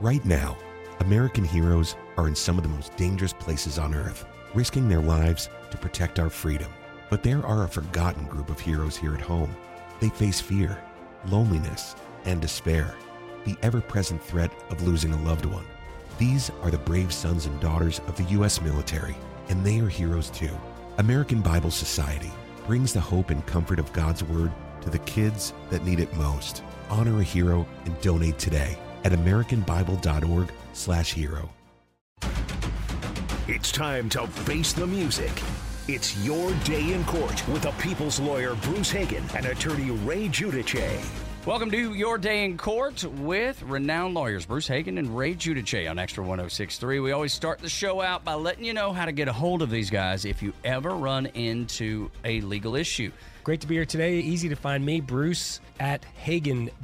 Right now, American heroes are in some of the most dangerous places on earth, risking their lives to protect our freedom. But there are a forgotten group of heroes here at home. They face fear, loneliness, and despair, the ever present threat of losing a loved one. These are the brave sons and daughters of the U.S. military, and they are heroes too. American Bible Society brings the hope and comfort of God's Word to the kids that need it most. Honor a hero and donate today at americanbible.org/hero. It's time to face the music. It's your day in court with the people's lawyer Bruce Hagen and attorney Ray Giudice. Welcome to Your Day in Court with renowned lawyers Bruce Hagen and Ray Giudice on Extra 1063. We always start the show out by letting you know how to get a hold of these guys if you ever run into a legal issue. Great to be here today. Easy to find me, Bruce at hagen-law.com.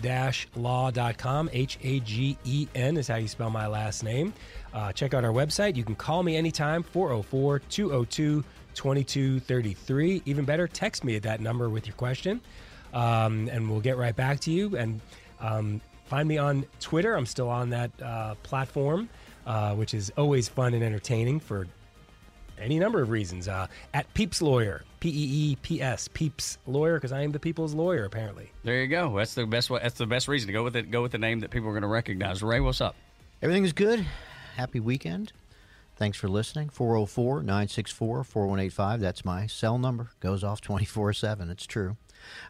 H A G E N is how you spell my last name. Uh, check out our website. You can call me anytime, 404 202 2233. Even better, text me at that number with your question, um, and we'll get right back to you. And um, find me on Twitter. I'm still on that uh, platform, uh, which is always fun and entertaining for any number of reasons. Uh, at Peeps Lawyer, P E E P S, Peeps Lawyer, because I am the people's lawyer, apparently. There you go. That's the best. way- That's the best reason to go with it. Go with the name that people are going to recognize. Ray, what's up? Everything's good. Happy weekend. Thanks for listening. 404 964 4185. That's my cell number. Goes off 24 7. It's true.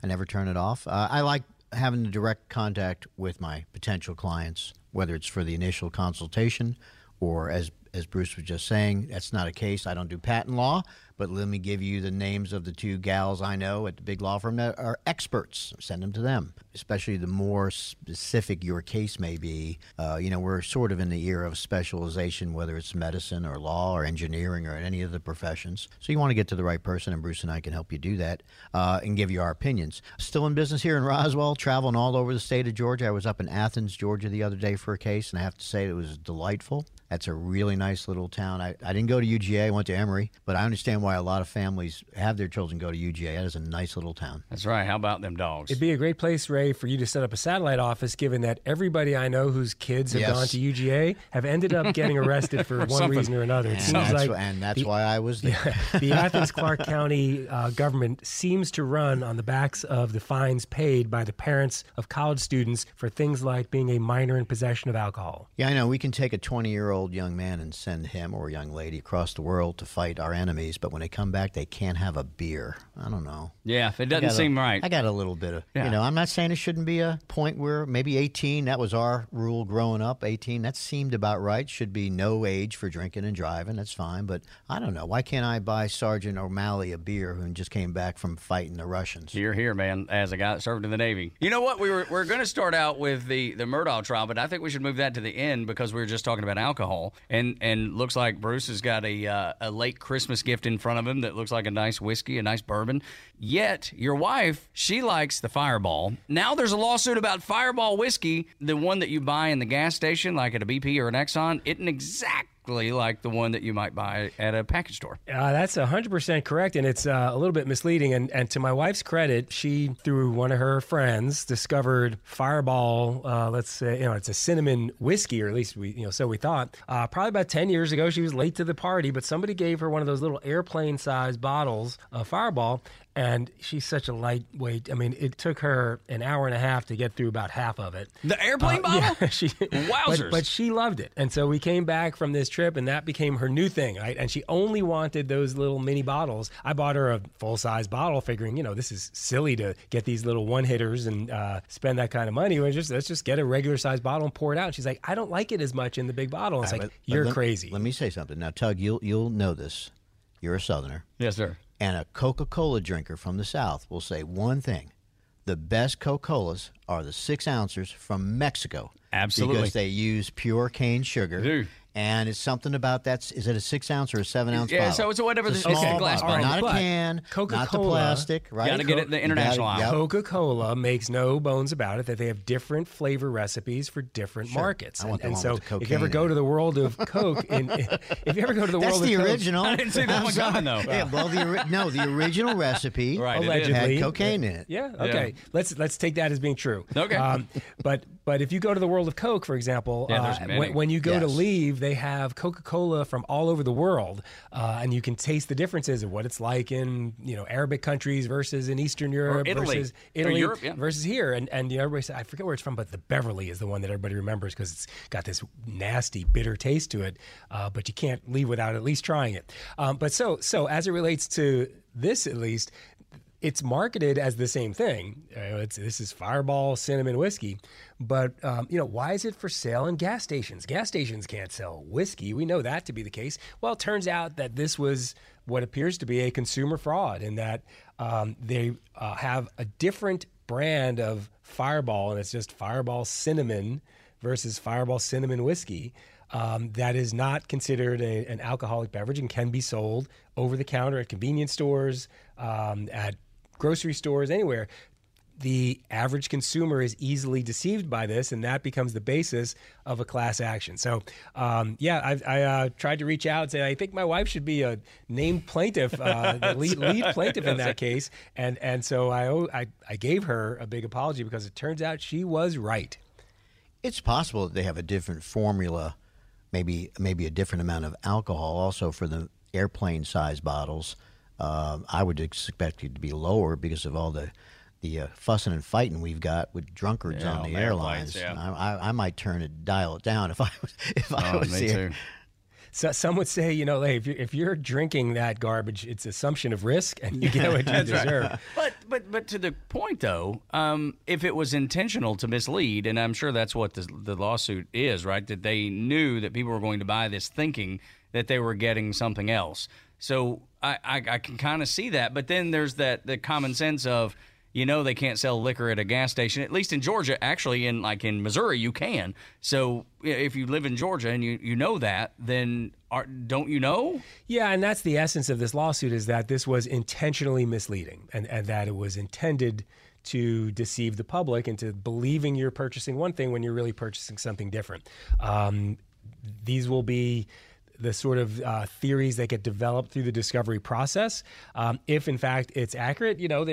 I never turn it off. Uh, I like having the direct contact with my potential clients, whether it's for the initial consultation or, as, as Bruce was just saying, that's not a case. I don't do patent law, but let me give you the names of the two gals I know at the big law firm that are experts. Send them to them, especially the more specific your case may be. Uh, you know, we're sort of in the era of specialization, whether it's medicine or law or engineering or any of the professions. So you want to get to the right person, and Bruce and I can help you do that uh, and give you our opinions. Still in business here in Roswell, traveling all over the state of Georgia. I was up in Athens, Georgia the other day for a case, and I have to say it was delightful. That's a really nice little town. I, I didn't go to UGA, I went to Emory, but I understand why a lot of families have their children go to UGA. That is a nice little town. That's right. How about them dogs? It'd be a great place, Ray, for you to set up a satellite office, given that everybody I know whose kids have Yes. gone to UGA have ended up getting arrested for one reason or another. It And seems that's, like and that's the- why I was there. the Athens Clark County uh, government seems to run on the backs of the fines paid by the parents of college students for things like being a minor in possession of alcohol. Yeah, I know. We can take a 20 year old young man and send him or a young lady across the world to fight our enemies, but when they come back, they can't have a beer. I don't know. yeah, if it doesn't got a- seem right. I got a little bit of, Yeah. you know, I'm not saying it shouldn't be a point where maybe 18, that was our rule growing up. 18, that seemed about right. Should be no age for drinking and driving. That's fine. But I don't know. Why can't I buy Sergeant O'Malley a beer who just came back from fighting the Russians? You're here, man. As a guy that served in the Navy, you know what? We were we're going to start out with the the Murdaugh trial, but I think we should move that to the end because we were just talking about alcohol, and and looks like Bruce has got a uh, a late Christmas gift in front of him that looks like a nice whiskey, a nice bourbon. Yet your wife, she likes the Fireball. Now there's a lawsuit about Fireball whiskey, the one that you buy in the gas station, like at a BP or an Exxon, isn't exactly like the one that you might buy at a package store. Uh, that's 100% correct, and it's uh, a little bit misleading. And, and to my wife's credit, she, through one of her friends, discovered Fireball. Uh, let's say, you know, it's a cinnamon whiskey, or at least we, you know, so we thought. Uh, probably about 10 years ago, she was late to the party, but somebody gave her one of those little airplane-sized bottles of Fireball, and she's such a lightweight. I mean, it took her an hour and a half to get through about half of it. The airplane Uh, bottle? Yeah, she, Wowzers. But, but she loved it, and so we came back from this trip, and that became her new thing. Right? And she only wanted those little mini bottles. I bought her a full size bottle, figuring you know this is silly to get these little one hitters and uh, spend that kind of money. We're just let's just get a regular size bottle and pour it out. And she's like, I don't like it as much in the big bottle. It's But- like but you're let- crazy. Let me say something. Now, Tug, you'll, you'll know this. You're a Southerner. yes, sir. And a Coca Cola drinker from the South will say one thing the best Coca Colas are the six ounces from Mexico. Absolutely. Because they use pure cane sugar. do. And it's something about that's is it a six ounce or a seven ounce Yeah, bottle? so it's whatever It's a the- it's small glass bottle, bottle. not a But can, not the plastic, right? Gotta get it the international gotta- yep. Coca Cola makes no bones about it that they have different flavor recipes for different markets. I want and the and so with the if you ever go to the world of Coke, in, if you ever go to the That's world the of Coke, original. I didn't see that one sorry. coming, though. Yeah, well, the no, the original recipe Right, allegedly had cocaine in it. Yeah. Okay. Let's let's take that as being true. Okay. Um, but but if you go to the world of Coke, for example, Yeah, there's uh, many. when, when you go to leave, they have Coca Cola from all over the world, uh, and you can taste the differences of what it's like in you know Arabic countries versus in Eastern Europe Italy. versus Italy Europe, yeah. versus here. And and you know, everybody says, I forget where it's from, but the Beverly is the one that everybody remembers because it's got this nasty bitter taste to it. Uh, but you can't leave without at least trying it. Um, but so so as it relates to this, at least it's marketed as the same thing. This is Fireball cinnamon whiskey, but um, you know why is it for sale in gas stations? Gas stations can't sell whiskey. We know that to be the case. Well, it turns out that this was what appears to be a consumer fraud, in that um, they uh, have a different brand of Fireball, and it's just Fireball cinnamon versus Fireball cinnamon whiskey. Um, that is not considered a, an alcoholic beverage and can be sold over the counter at convenience stores, um, at grocery stores, anywhere. The average consumer is easily deceived by this, and that becomes the basis of a class action. So, um, yeah, I, I uh, tried to reach out and say I think my wife should be a named plaintiff, uh, the lead, lead plaintiff in that case, and and so I, I I gave her a big apology because it turns out she was right. It's possible that they have a different formula, maybe maybe a different amount of alcohol. Also for the airplane size bottles, Um I would expect it to be lower because of all the the uh, fussing and fighting we've got with drunkards Yeah, on on the the airlines. airplanes, yeah. I, I, I might turn it dial it down if I was if I Oh, was me here. too. So some would say, you know, hey, if you're, if you're drinking that garbage, it's assumption of risk, and you get what you deserve. But but but to the point though, um, if it was intentional to mislead, and I'm sure that's what the, the lawsuit is, right? That they knew that people were going to buy this, thinking that they were getting something else. So I I, I can kind of see that. But then there's that the common sense of. You know they can't sell liquor at a gas station. At least in Georgia, actually, in like in Missouri, you can. So if you live in Georgia and you, you know that, then are, don't you know? Yeah, and that's the essence of this lawsuit is that this was intentionally misleading and, and that it was intended to deceive the public into believing you're purchasing one thing when you're really purchasing something different. Um, these will be the sort of uh, theories that get developed through the discovery process. Um, if in fact it's accurate, you know,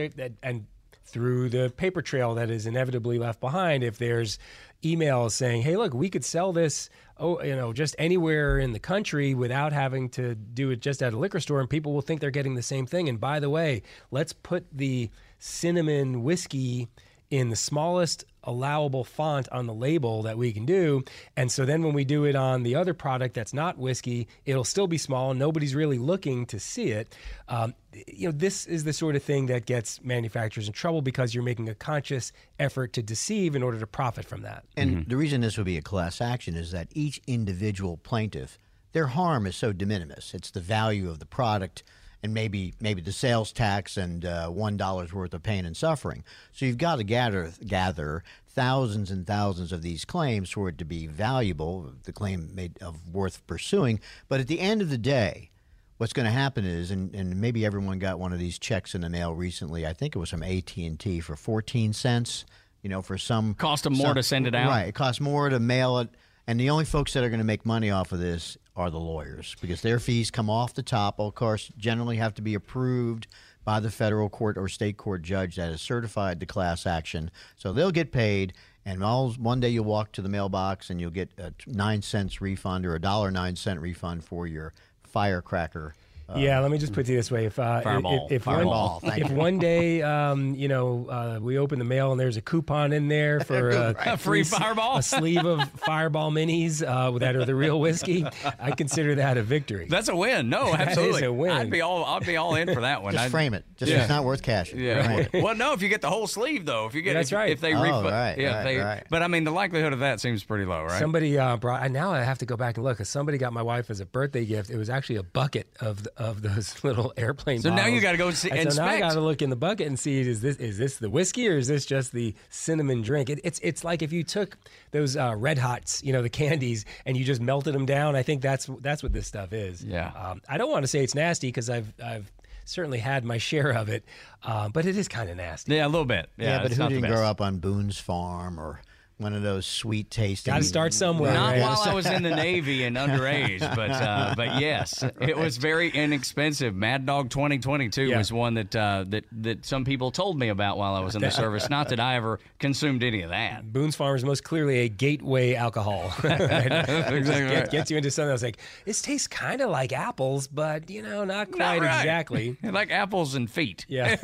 and through the paper trail that is inevitably left behind if there's emails saying hey look we could sell this oh you know just anywhere in the country without having to do it just at a liquor store and people will think they're getting the same thing and by the way let's put the cinnamon whiskey in the smallest allowable font on the label that we can do. And so then when we do it on the other product that's not whiskey, it'll still be small. Nobody's really looking to see it. Um, you know, this is the sort of thing that gets manufacturers in trouble because you're making a conscious effort to deceive in order to profit from that. And the reason this would be a class action is that each individual plaintiff, their harm is so de minimis. It's the value of the product and maybe maybe the sales tax and uh, one dollar's worth of pain and suffering. So you've got to gather gather thousands and thousands of these claims for it to be valuable, the claim made of worth pursuing. But at the end of the day, what's going to happen is, and, and maybe everyone got one of these checks in the mail recently. I think it was from AT and T for fourteen cents. You know, for some Cost 'em more some- to send it out. Right, it costs more to mail it, and the only folks that are going to make money off of this are the lawyers because their fees come off the top. Of course, generally have to be approved by the federal court or state court judge that has certified the class action. So they'll get paid, and all one day you'll walk to the mailbox and you'll get a nine cents refund or a dollar nine cent refund for your firecracker. Yeah, let me just put it this way: if uh, Fireball. if, if Fireball, one, if one day, um, you know, uh, we open the mail and there's a coupon in there for uh, A free s- Fireball? a sleeve of Fireball minis uh, that are the real whiskey, I consider that a victory. That's a win. No, That is absolutely. a win. I'd be all I'd be all in for that one. Just I'd- frame it. Just Yeah. it's not worth cash. Yeah. Frame. Well, no, if you get the whole sleeve though, if you get That's if, right. if they Oh, refund, right, yeah, right, they, right. But I mean, the likelihood of that seems pretty low, right? Somebody uh, brought. and Now I have to go back and look. 'cause somebody got my wife as a birthday gift. It was actually a bucket of of those little airplane. So now you gotta go see- And so now I got to look in the bucket and see is this is this the whiskey or is this just the cinnamon drink? It, it's it's like if you took those uh, red hots, you know, the candies, and you just melted them down. I think that's that's what this stuff is. Yeah. Um, I don't want to say it's nasty because I've I've certainly had my share of it, uh, but it is kind of nasty. Yeah, a little bit. Yeah, Yeah, but who not didn't grow up on Boone's Farm or one of those sweet tasting? Got to start somewhere. Not right? while I was in the Navy and underage, but uh, but yes, it was very inexpensive. Mad Dog 2022 Yeah. was one that uh, that that some people told me about while I was in the service. Not that I ever consumed any of that. Boone's Farm is most clearly a gateway alcohol. Right? It just get- gets you into something that's like, this tastes kind of like apples, but, you know, not quite Not right. exactly. like apples and feet. Yeah.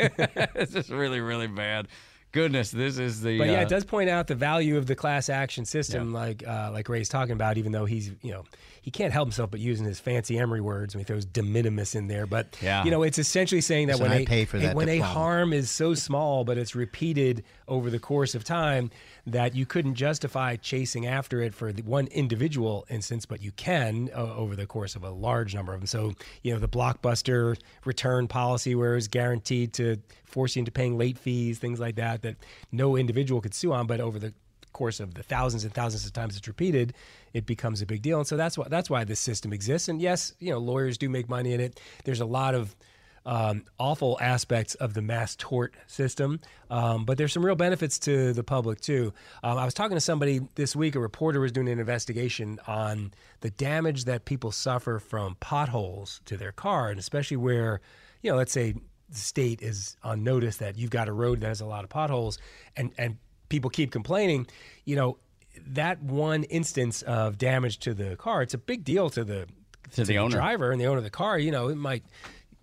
this is really really bad. Goodness, this is the. But yeah, uh, it does point out the value of the class action system, like uh, like Ray's talking about. Even though he's you know he can't help himself but using his fancy Emory words when he throws de minimis in there. But Yeah. you know, it's essentially saying that Listen, when I a pay for that when a harm is so small, but it's repeated over the course of time, that you couldn't justify chasing after it for the one individual instance, but you can uh, over the course of a large number of them. So you know, the blockbuster return policy, where it's guaranteed to force you into paying late fees, things like that, that no individual could sue on, but over the course of the thousands and thousands of times it's repeated, it becomes a big deal. And so that's why that's why this system exists. And yes, you know, lawyers do make money in it. There's a lot of um, awful aspects of the mass tort system, um, but there's some real benefits to the public too. Um, I was talking to somebody this week. A reporter was doing an investigation on the damage that people suffer from potholes to their car, and especially where, you know, let's say the state is on notice that you've got a road that has a lot of potholes, and and people keep complaining, you know, that one instance of damage to the car, it's a big deal to the To the owner. driver and the owner of the car. You know, it might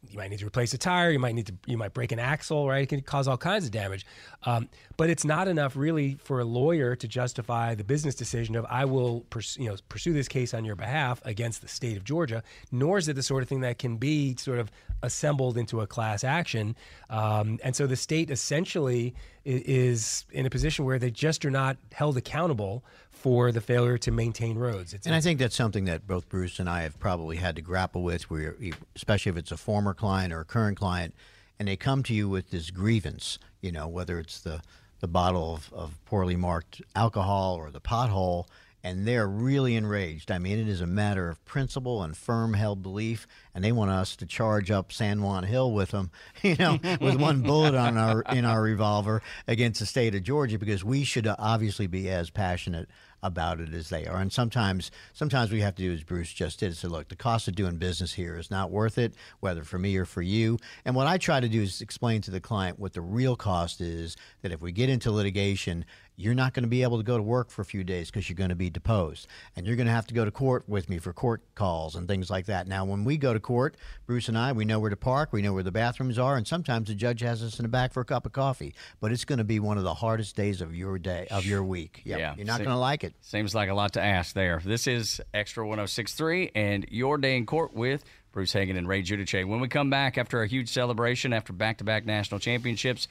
you might need to replace a tire, you might need to you might break an axle, right? It can cause all kinds of damage. Um, but it's not enough really for a lawyer to justify the business decision of I will pursue, you know pursue this case on your behalf against the state of Georgia. Nor is it the sort of thing that can be sort of assembled into a class action. Um, and so the state essentially is in a position where they just are not held accountable for the failure to maintain roads. It's, And I think that's something that both Bruce and I have probably had to grapple with, where especially if it's a former client or a current client, and they come to you with this grievance, you know, whether it's the, the bottle of, of poorly marked alcohol or the pothole, and they're really enraged. I mean, it is a matter of principle and firm held belief, and they want us to charge up San Juan Hill with them, you know, with one bullet on our in our revolver against the state of Georgia, because we should obviously be as passionate about it as they are. And sometimes, sometimes we have to do as Bruce just did. Say, look, the cost of doing business here is not worth it, whether for me or for you. And what I try to do is explain to the client what the real cost is. That if we get into litigation, you're not going to be able to go to work for a few days because you're going to be deposed, and you're going to have to go to court with me for court calls and things like that. Now, when we go to court, Bruce and I, we know where to park, we know where the bathrooms are, and sometimes the judge has us in the back for a cup of coffee. But it's going to be one of the hardest days of your day of your week. Yep. Yeah. you're not See- going to like it. Seems like a lot to ask there. This is Extra 1063 and your day in court with Bruce Hagen and Ray Giudice. When we come back after a huge celebration after back to back national championships,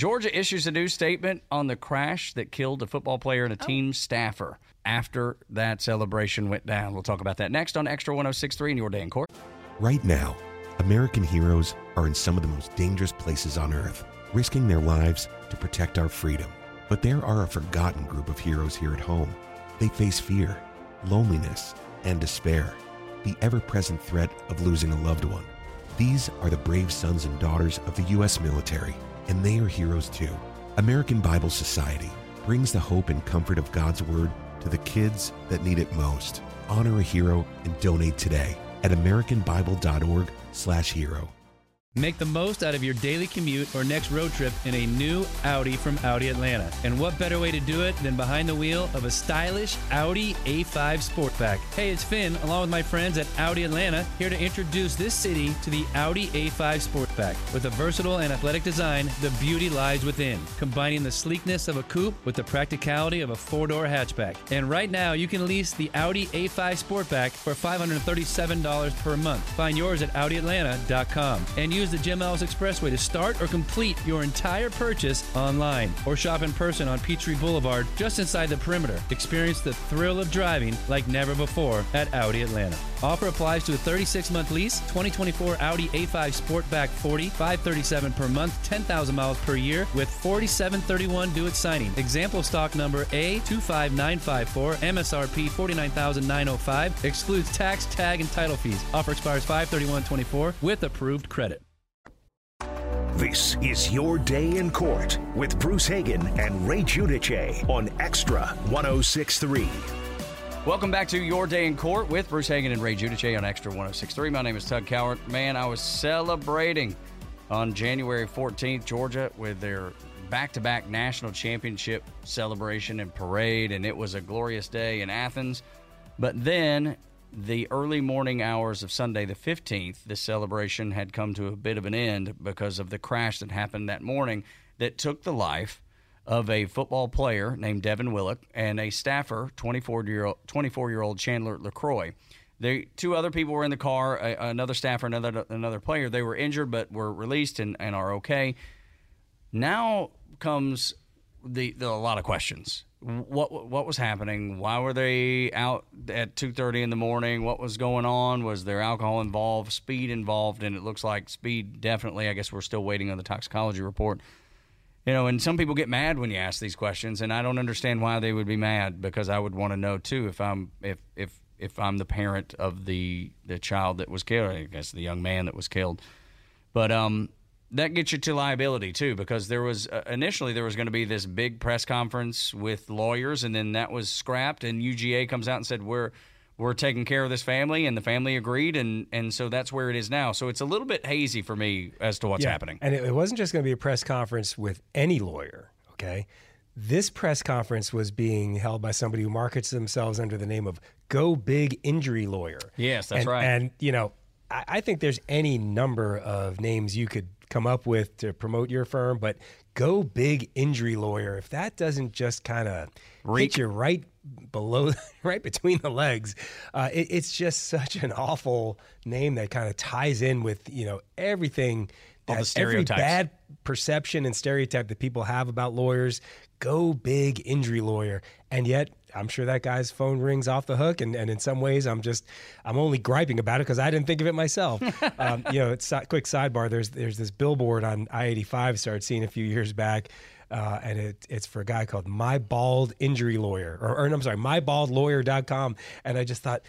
Georgia issues a new statement on the crash that killed a football player and a oh. team staffer after that celebration went down. We'll talk about that next on Extra 1063 and your day in court. Right now, American heroes are in some of the most dangerous places on earth, risking their lives to protect our freedom. But there are a forgotten group of heroes here at home. They face fear, loneliness, and despair, the ever present threat of losing a loved one. These are the brave sons and daughters of the U.S. military, and they are heroes too. American Bible Society brings the hope and comfort of God's Word to the kids that need it most. Honor a hero and donate today at AmericanBible.org/hero. Make the most out of your daily commute or next road trip in a new Audi from Audi Atlanta. And what better way to do it than behind the wheel of a stylish Audi A5 Sportback? Hey, it's Finn, along with my friends at Audi Atlanta, here to introduce this city to the Audi A5 Sportback. With a versatile and athletic design, the beauty lies within, combining the sleekness of a coupe with the practicality of a four-door hatchback. And right now, you can lease the Audi A5 Sportback for $537 per month. Find yours at AudiAtlanta.com and use use the Jim Ellis Expressway to start or complete your entire purchase online or shop in person on Peachtree Boulevard just inside the perimeter. Experience the thrill of driving like never before at Audi Atlanta. Offer applies to a 36 month lease, 2024 Audi A5 Sportback 40, 537 per month, 10,000 miles per year with 4731 due at signing. Example stock number A25954, MSRP 49905, excludes tax, tag, and title fees. Offer expires 53124 with approved credit. This is Your Day in Court with Bruce Hagen and Ray Giudice on Extra 1063. Welcome back to Your Day in Court with Bruce Hagen and Ray Giudice on Extra 1063. My name is Tug Cowart. Man, I was celebrating on January 14th, Georgia, with their back to back national championship celebration and parade, and it was a glorious day in Athens. But then the early morning hours of Sunday the 15th, this celebration had come to a bit of an end because of the crash that happened that morning that took the life of a football player named Devin Willock and a staffer, 24 year old 24 year old Chandler LeCroy. The two other people were in the car, a, another staffer, another another player. They were injured but were released and, and are okay. Now comes the, the a lot of questions what what was happening? Why were they out at two thirty in the morning? What was going on? Was there alcohol involved? Speed involved? And it looks like speed definitely. I guess we're still waiting on the toxicology report. You know, and some people get mad when you ask these questions, and I don't understand why they would be mad because I would want to know too if I'm if if if I'm the parent of the the child that was killed. I guess the young man that was killed. But um, that gets you to liability too because there was uh, initially there was going to be this big press conference with lawyers and then that was scrapped and UGA comes out and said we're we're taking care of this family and the family agreed and and so that's where it is now so it's a little bit hazy for me as to what's Yeah, happening And it, it wasn't just going to be a press conference with any lawyer, okay? This press conference was being held by somebody who markets themselves under the name of Go Big Injury Lawyer. Yes, that's And- right. And, you know, I, I think there's any number of names you could come up with to promote your firm, but Go Big Injury Lawyer, if that doesn't just kind of hit you right below, right between the legs, uh, it, it's just such an awful name that kind of ties in with, you know, everything All the that every bad perception and stereotype that people have about lawyers. Go big injury lawyer. And yet i'm sure that guy's phone rings off the hook and, and in some ways i'm just i'm only griping about it because i didn't think of it myself. Um, you know it's quick sidebar there's there's this billboard on i-85 started seeing a few years back uh, and it, it's for a guy called my bald injury lawyer or, or i'm sorry mybaldlawyer.com and i just thought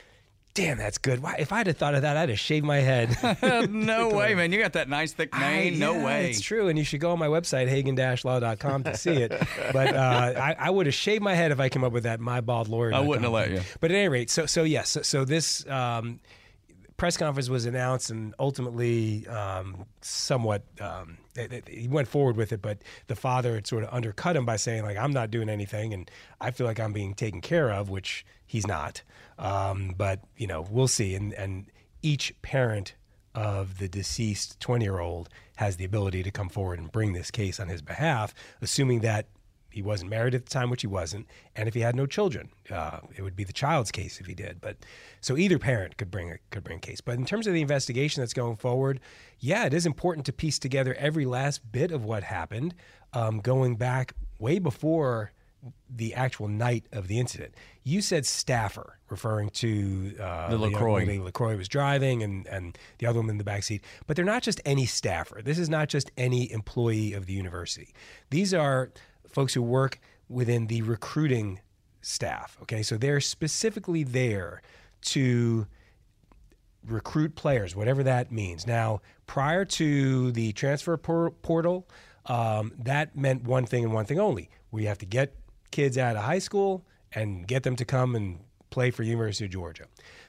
damn that's good Why, if i'd have thought of that i'd have shaved my head no way man you got that nice thick mane I- no yeah, way It's true. And you should go on my website, hagen-law.com to see it. But uh, I, I would have shaved my head if I came up with that my bald lawyer. I wouldn't have let you. But at any rate, so so yes, so, so this um, press conference was announced and ultimately um, somewhat um, it- it- he went forward with it, but the father had sort of undercut him by saying like I'm not doing anything and I feel like I'm being taken care of, which he's not. Um, but you know we'll see, and and each parent of the deceased 20 year old has the ability to come forward and bring this case on his behalf, assuming that he wasn't married at the time, which he wasn't, and if he had no children, uh, it would be the child's case if he did. But so either parent could bring a could bring a case. But in terms of the investigation that's going forward, yeah, it is important to piece together every last bit of what happened, um, going back way before the actual night of the incident. You said staffer, referring to uh, The LeCroy. lady LeCroy was driving and, and the other woman in the back seat. But they're not just any staffer. This is not just any employee of the university. These are folks who work within the recruiting staff. Okay, so they're specifically there to recruit players, whatever that means. Now, prior to the transfer por- portal, um, that meant one thing and one thing only. We have to get kids out of high school and get them to come and play for University of Georgia.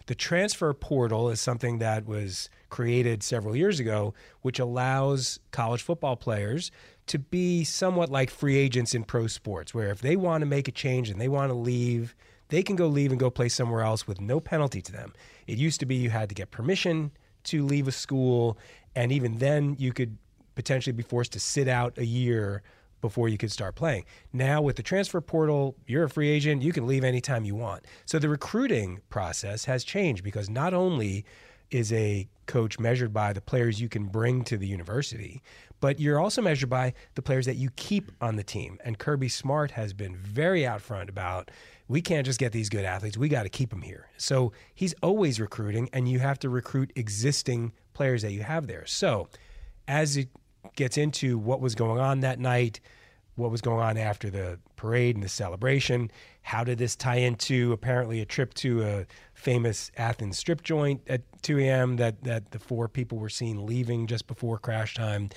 The transfer portal is something that was created several years ago, which allows college football players to be somewhat like free agents in pro sports, where if they want to make a change and they want to leave, they can go leave and go play somewhere else with no penalty to them. It used to be you had to get permission to leave a school, and even then you could potentially be forced to sit out a year before you could start playing. Now with the transfer portal, you're a free agent, you can leave anytime you want. So the recruiting process has changed because not only is a coach measured by the players you can bring to the university, but you're also measured by the players that you keep on the team. And Kirby Smart has been very out front about we can't just get these good athletes, we got to keep them here. So he's always recruiting, and you have to recruit existing players that you have there. So as it gets into what was going on that night, what was going on after the parade and the celebration. How did this tie into apparently a trip to a famous Athens strip joint at 2 a.m. that that the four people were seen leaving just before crash time?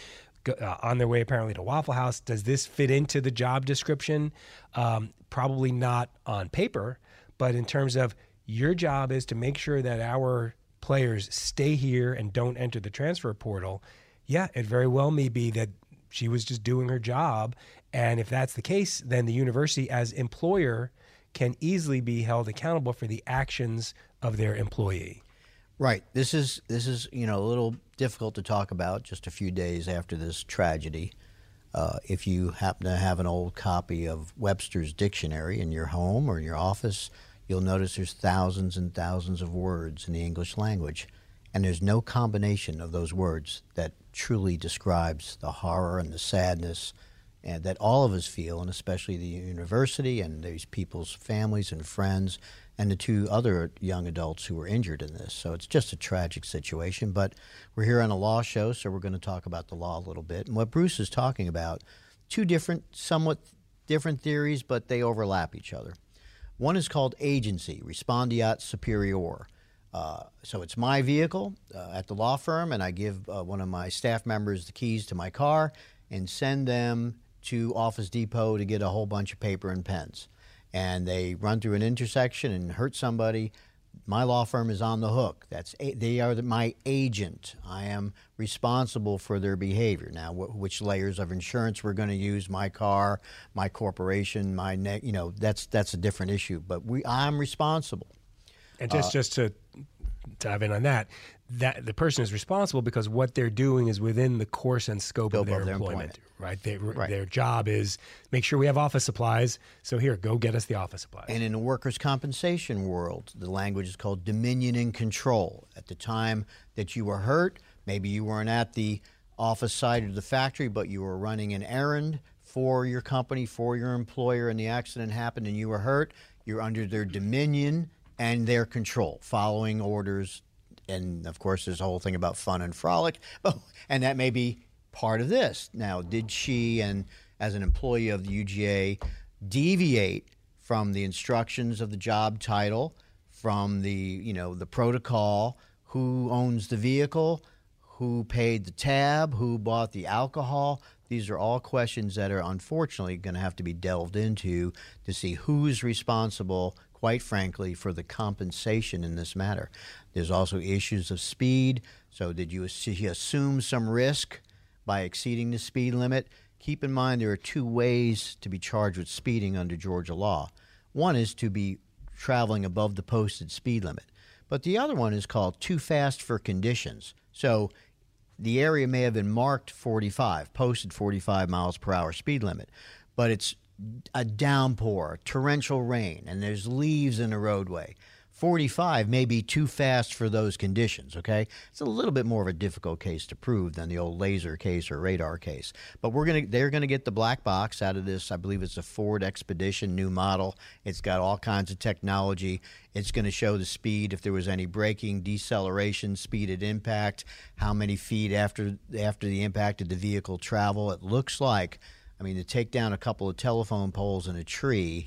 Uh, on their way apparently to Waffle House. Does this fit into the job description? Um, probably not on paper, but in terms of your job is to make sure that our players stay here and don't enter the transfer portal. Yeah, it very well may be that she was just doing her job and if that's the case, then the university, as employer, can easily be held accountable for the actions of their employee. Right. This is this is you know a little difficult to talk about just a few days after this tragedy. Uh, if you happen to have an old copy of Webster's dictionary in your home or in your office, you'll notice there's thousands and thousands of words in the English language, and there's no combination of those words that truly describes the horror and the sadness and that all of us feel, and especially the university and these people's families and friends, and the two other young adults who were injured in this. So it's just a tragic situation. But we're here on a law show, so we're going to talk about the law a little bit. And what Bruce is talking about, two different, somewhat different theories, but they overlap each other. One is called agency, respondeat superior. Uh, so it's my vehicle uh, at the law firm, and I give uh, one of my staff members the keys to my car and send them to Office Depot to get a whole bunch of paper and pens. And they run through an intersection and hurt somebody. My law firm is on the hook. That's they are my agent. I am responsible for their behavior. Now, wh- which layers of insurance we're going to use? My car, my corporation, my ne- you know that's that's a different issue. But we, I'm responsible. And just uh, just to dive in on that, that the person is responsible because what they're doing is within the course and scope, of their, their employment, employment, right? They, right? Their job is make sure we have office supplies. So here, go get us the office supplies. And in the workers' compensation world, the language is called dominion and control. At the time that you were hurt, maybe you weren't at the office side of the factory, but you were running an errand for your company, for your employer, and the accident happened and you were hurt. You're under their dominion and their control, following orders and of course, there's a whole thing about fun and frolic, and that may be part of this. Now, did she, and as an employee of the UGA, deviate from the instructions of the job title, from the you know the protocol? Who owns the vehicle? Who paid the tab? Who bought the alcohol? These are all questions that are unfortunately going to have to be delved into to see who's responsible quite frankly, for the compensation in this matter. There's also issues of speed. So, did you assume some risk by exceeding the speed limit? Keep in mind there are two ways to be charged with speeding under Georgia law. One is to be traveling above the posted speed limit, but the other one is called too fast for conditions. So, the area may have been marked 45, posted 45 miles per hour speed limit, but it's a downpour, torrential rain, and there's leaves in the roadway. 45 may be too fast for those conditions, okay? It's a little bit more of a difficult case to prove than the old laser case or radar case. But we're going to they're going to get the black box out of this. I believe it's a Ford Expedition new model. It's got all kinds of technology. It's going to show the speed if there was any braking, deceleration, speed at impact, how many feet after after the impact did the vehicle travel. It looks like I mean, to take down a couple of telephone poles and a tree,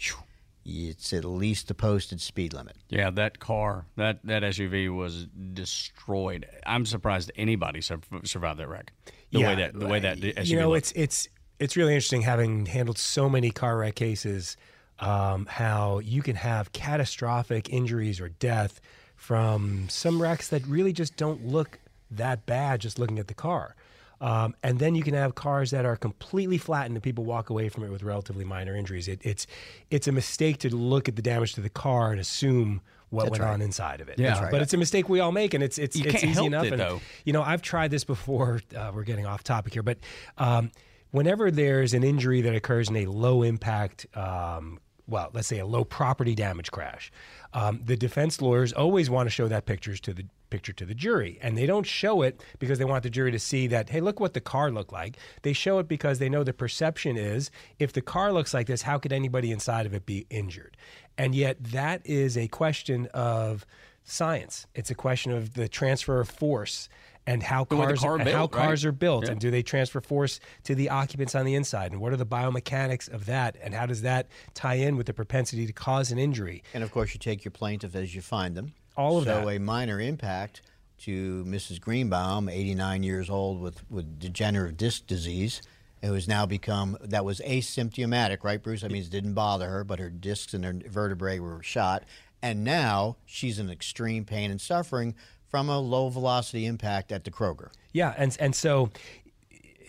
it's at least the posted speed limit. Yeah, that car, that, that SUV was destroyed. I'm surprised anybody survived that wreck. The yeah, way that the way that SUV you know, looked. it's it's it's really interesting having handled so many car wreck cases. Um, how you can have catastrophic injuries or death from some wrecks that really just don't look that bad just looking at the car. Um, and then you can have cars that are completely flattened and people walk away from it with relatively minor injuries. It, it's it's a mistake to look at the damage to the car and assume what That's went right. on inside of it. Yeah, right. but it's a mistake we all make, and it's it's you it's easy enough. It, and, though. You know, I've tried this before. Uh, we're getting off topic here, but um, whenever there's an injury that occurs in a low impact um, well, let's say a low property damage crash. Um, the defense lawyers always want to show that pictures to the picture to the jury, and they don't show it because they want the jury to see that hey, look what the car looked like. They show it because they know the perception is if the car looks like this, how could anybody inside of it be injured? And yet, that is a question of science. It's a question of the transfer of force and how The way the cars car and built, how right? cars are built Yeah. and do they transfer force to the occupants on the inside and what are the biomechanics of that and how does that tie in with the propensity to cause an injury And of course, you take your plaintiff as you find them. All of so that. a minor impact to Mrs. Greenbaum, 89 years old with, with degenerative disc disease, who has now become, that was asymptomatic, right, Bruce? I mean, it didn't bother her, but her discs and her vertebrae were shot. And now she's in extreme pain and suffering from a low velocity impact at the Kroger. yeah and and so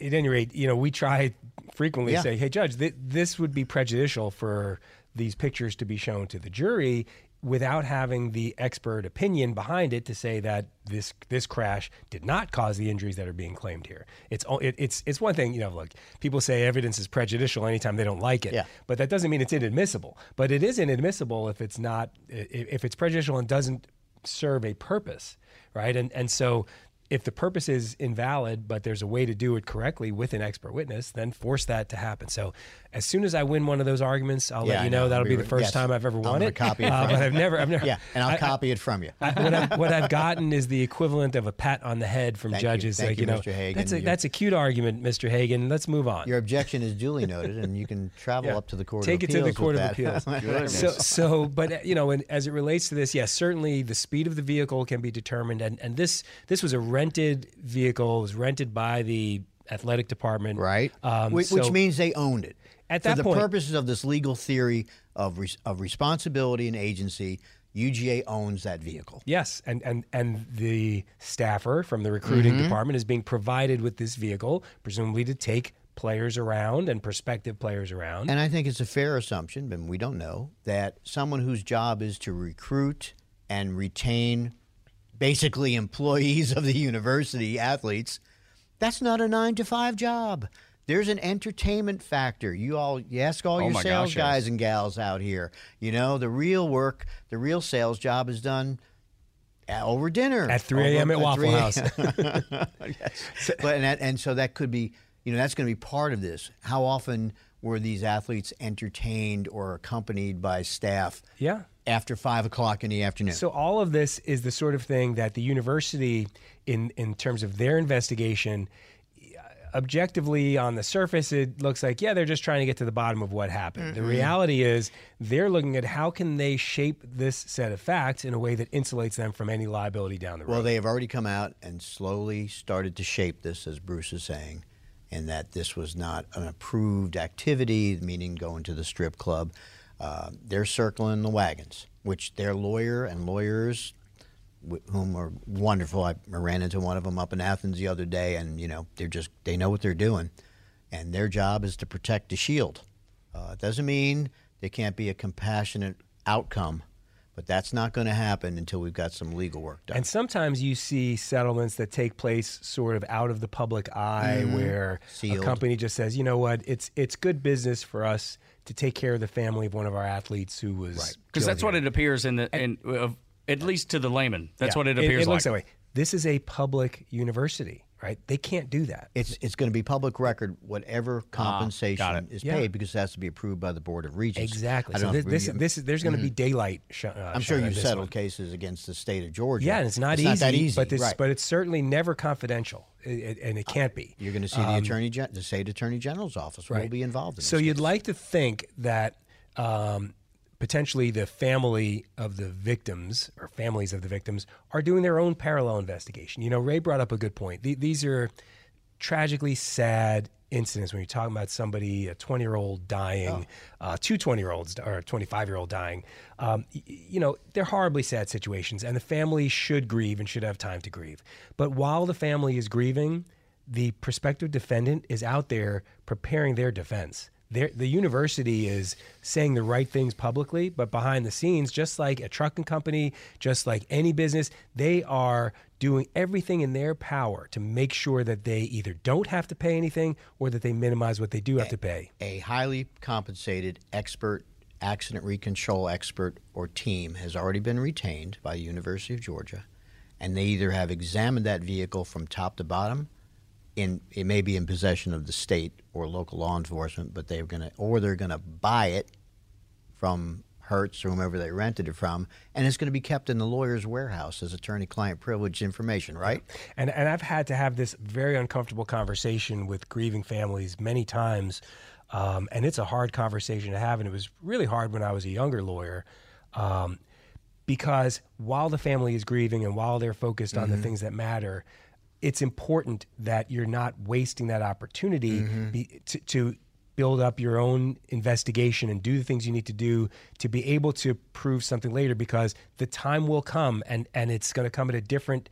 at any rate you know we try frequently Yeah. to say hey judge th- this would be prejudicial for these pictures to be shown to the jury without having the expert opinion behind it to say that this this crash did not cause the injuries that are being claimed here. It's it, it's it's one thing you know. Look, people say evidence is prejudicial anytime they don't like it, Yeah. but that doesn't mean it's inadmissible. But it is inadmissible if it's not if it's prejudicial and doesn't serve a purpose, right? And and so if the purpose is invalid, but there's a way to do it correctly with an expert witness, then force that to happen. So, as soon as I win one of those arguments, I'll Yeah, let you know, know. that'll We be were- the first yes. time I've ever I'm won gonna it. copy it Uh, but. I've never, I've never. Yeah, and I'll I- copy it from you. I- what, I've, what I've gotten is the equivalent of a pat on the head from Thank you. judges. Thank like you, you know, Mr. Hagen. that's a that's a cute argument, Mr. Hagen. Let's move on. Your objection is duly noted, and you can travel Yeah. up to the court Take of it to the court of that. appeals. so, so, but you know, and as it relates to this, yes, certainly the speed of the vehicle can be determined, and and this this was a rented vehicle, it was rented by the athletic department, right? Um, which, which means they owned it. At For the point- purposes of this legal theory of res- of responsibility and agency, UGA owns that vehicle. Yes, and and and the staffer from the recruiting Mm-hmm. department is being provided with this vehicle, presumably to take players around and prospective players around. And I think it's a fair assumption, and we don't know, that someone whose job is to recruit and retain basically employees of the university athletes, that's not a nine to five job. There's an entertainment factor. You all you ask all Oh your sales gosh, yes. guys and gals out here. You know, the real work, the real sales job is done at- over dinner. At 3 a.m. At Waffle 3 House. yes. but and, that, and so that could be you know that's going to be part of this how often were these athletes entertained or accompanied by staff yeah. after five o'clock in the afternoon So all of this is the sort of thing that the university, in in terms of their investigation, objectively on the surface, it looks like yeah they're just trying to get to the bottom of what happened. The reality is they're looking at how can they shape this set of facts in a way that insulates them from any liability down the road. well they have already come out and slowly started to shape this as bruce is saying and that this was not an approved activity meaning going to the strip club uh, they're circling the wagons which their lawyer and lawyers whom are wonderful. I ran into one of them up in Athens the other day, and you know they're just they know what they're doing, and their job is to protect the shield. Uh, it doesn't mean there can't be a compassionate outcome, but that's not going to happen until we've got some legal work done. And sometimes you see settlements that take place sort of out of the public eye, where Mm-hmm. Sealed. a company just says, "You know what? It's it's good business for us to take care of the family of one of our athletes who was because killed that's what it appears in the in of at least to the layman. That's Yeah. what it appears It, looks that way. This is a public university, right? They can't do that. it's it's going to be public record whatever compensation Ah, it. is Yeah. paid because it has to be approved by the board of regents. Exactly. So this, this, this is there's going to be daylight. Sh- uh, I'm sure you've settled one. cases against the state of Georgia. Yeah, and it's not it's easy, Not that easy, but this, right. but it's certainly never confidential, It- it- and it can't be. You're going to see the attorney, gen- the state attorney general's office will Um, be involved in. This. So this you'd case. like to think that um, potentially the family of the victims or families of the victims are doing their own parallel investigation. You know, Ray brought up a good point. The- these are tragically sad incidents when you're talking about somebody, a 20 year old dying, uh, two 20 year olds or a 25 year old dying. Um, y- you know, they're horribly sad situations, and the family should grieve and should have time to grieve. But while the family is grieving, the prospective defendant is out there preparing their defense. The university is saying the right things publicly, but behind the scenes, just like a trucking company, just like any business, they are doing everything in their power to make sure that they either don't have to pay anything or that they minimize what they do have to pay. a highly compensated expert accident recontrol expert or team has already been retained by the University of Georgia, and they either have examined that vehicle from top to bottom, in it may be in possession of the state or local law enforcement, but they're gonna or they're gonna buy it from Hertz or whomever they rented it from, and it's going to be kept in the lawyer's warehouse as attorney-client privilege information, right? And and I've had to have this very uncomfortable conversation with grieving families many times, um, and it's a hard conversation to have. And it was really hard when I was a younger lawyer, um, because while the family is grieving and while they're focused on the things that matter, it's important that you're not wasting that opportunity mm-hmm. be, to, to build up your own investigation and do the things you need to do to be able to prove something later because the time will come and and it's going to come at a different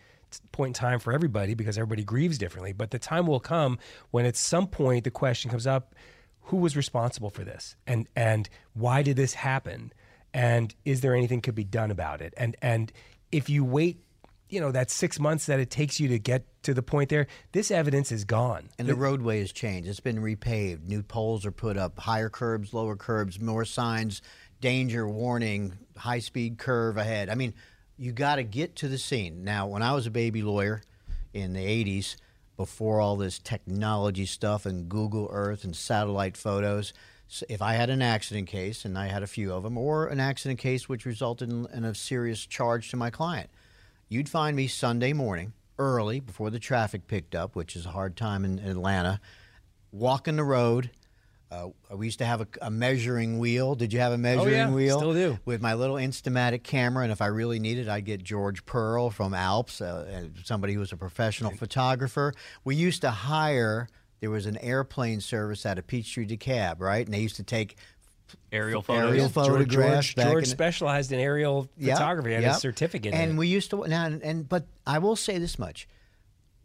point in time for everybody because everybody grieves differently. But the time will come when at some point the question comes up who was responsible for this? And and why did this happen? And is there anything could be done about it? And and if you wait you know that 6 months that it takes you to get to the point there this evidence is gone And the roadway has changed. It's been repaved. New poles are put up, higher curbs, lower curbs, more signs, danger, warning, high speed curve ahead. I mean, you got to get to the scene. Now, when I was a baby lawyer in the 80s, before all this technology stuff and Google Earth and satellite photos, s if I had an accident case, and I had a few of them, or an accident case which resulted in, in a serious charge to my client, you'd find me Sunday morning, early, before the traffic picked up, which is a hard time in, in Atlanta, walking the road. Uh, we used to have a, a measuring wheel. Did you have a measuring oh, yeah, wheel? still do. With my little Instamatic camera, and if I really needed, I'd get George Pearl from Alps, uh, somebody who was a professional photographer. We used to hire. There was an airplane service out of Peachtree DeKalb, right? And they used to take Aerial photos. aerial George, photographs. George, back George specialized in aerial Yep, photography. Had yep. a certificate. in And it. we used to now and, and but I will say this much,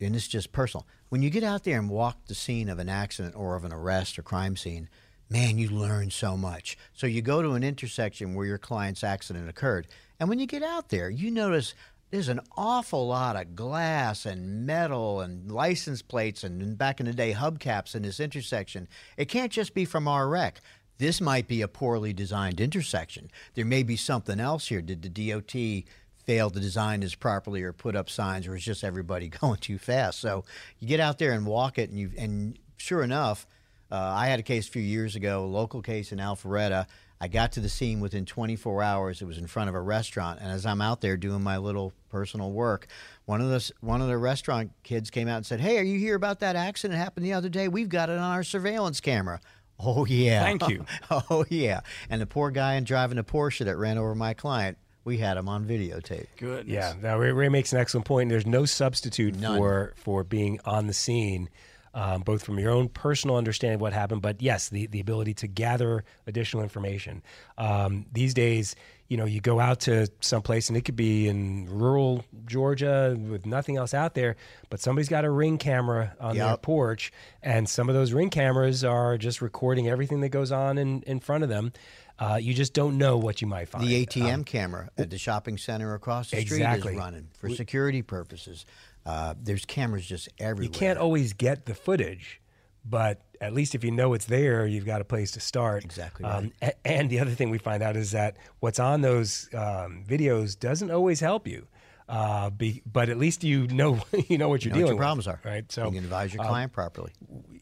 and it's just personal. When you get out there and walk the scene of an accident or of an arrest or crime scene, man, you learn so much. So you go to an intersection where your client's accident occurred, and when you get out there, you notice there's an awful lot of glass and metal and license plates and, and back in the day hubcaps in this intersection. It can't just be from our wreck. This might be a poorly designed intersection. There may be something else here. Did the DOT fail to design this properly or put up signs, or is just everybody going too fast? So you get out there and walk it, and you and sure enough, uh, I had a case a few years ago, a local case in Alpharetta. I got to the scene within 24 hours. It was in front of a restaurant, and as I'm out there doing my little personal work, one of the one of the restaurant kids came out and said, "Hey, are you here about that accident happened the other day? We've got it on our surveillance camera." Oh yeah, Thank you. oh yeah, and the poor guy in driving a Porsche that ran over my client, we had him on videotape. Goodness. Yeah, now Ray, Ray makes an excellent point. There's no substitute None. for for being on the scene, um, both from your own personal understanding of what happened, but yes, the the ability to gather additional information. Um, these days, you know, you go out to someplace and it could be in rural Georgia with nothing else out there, but somebody's got a ring camera on their porch, and some of those ring cameras are just recording everything that goes on in in front of them. Uh, you just don't know what you might find. The ATM camera at the shopping center across the street is running for security purposes. Uh, there's cameras just everywhere. You can't always get the footage, but at least if you know it's there, you've got a place to start. Exactly Um, a- and the other thing we find out is that what's on those um, videos doesn't always help you. Uh, be, but at least you know you know what you're You know what dealing your problems with, are. right? So you can advise your client properly.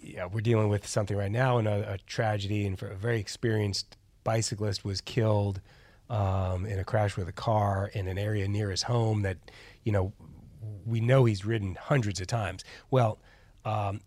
yeah, we're dealing with something right now, and a, a tragedy, and for a very experienced bicyclist was killed um, in a crash with a car in an area near his home. That you know, we know he's ridden hundreds of times. Well, um,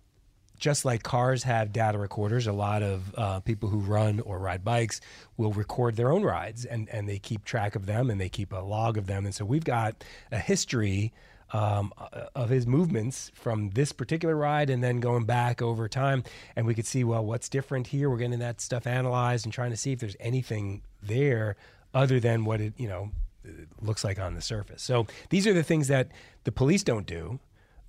just like cars have data recorders, a lot of uh, people who run or ride bikes will record their own rides and, and they keep track of them and they keep a log of them. And so we've got a history um, uh, of his movements from this particular ride and then going back over time. And we could see, well, what's different here? We're getting that stuff analyzed and trying to see if there's anything there other than what it, you know, looks like on the surface. So these are the things that the police don't do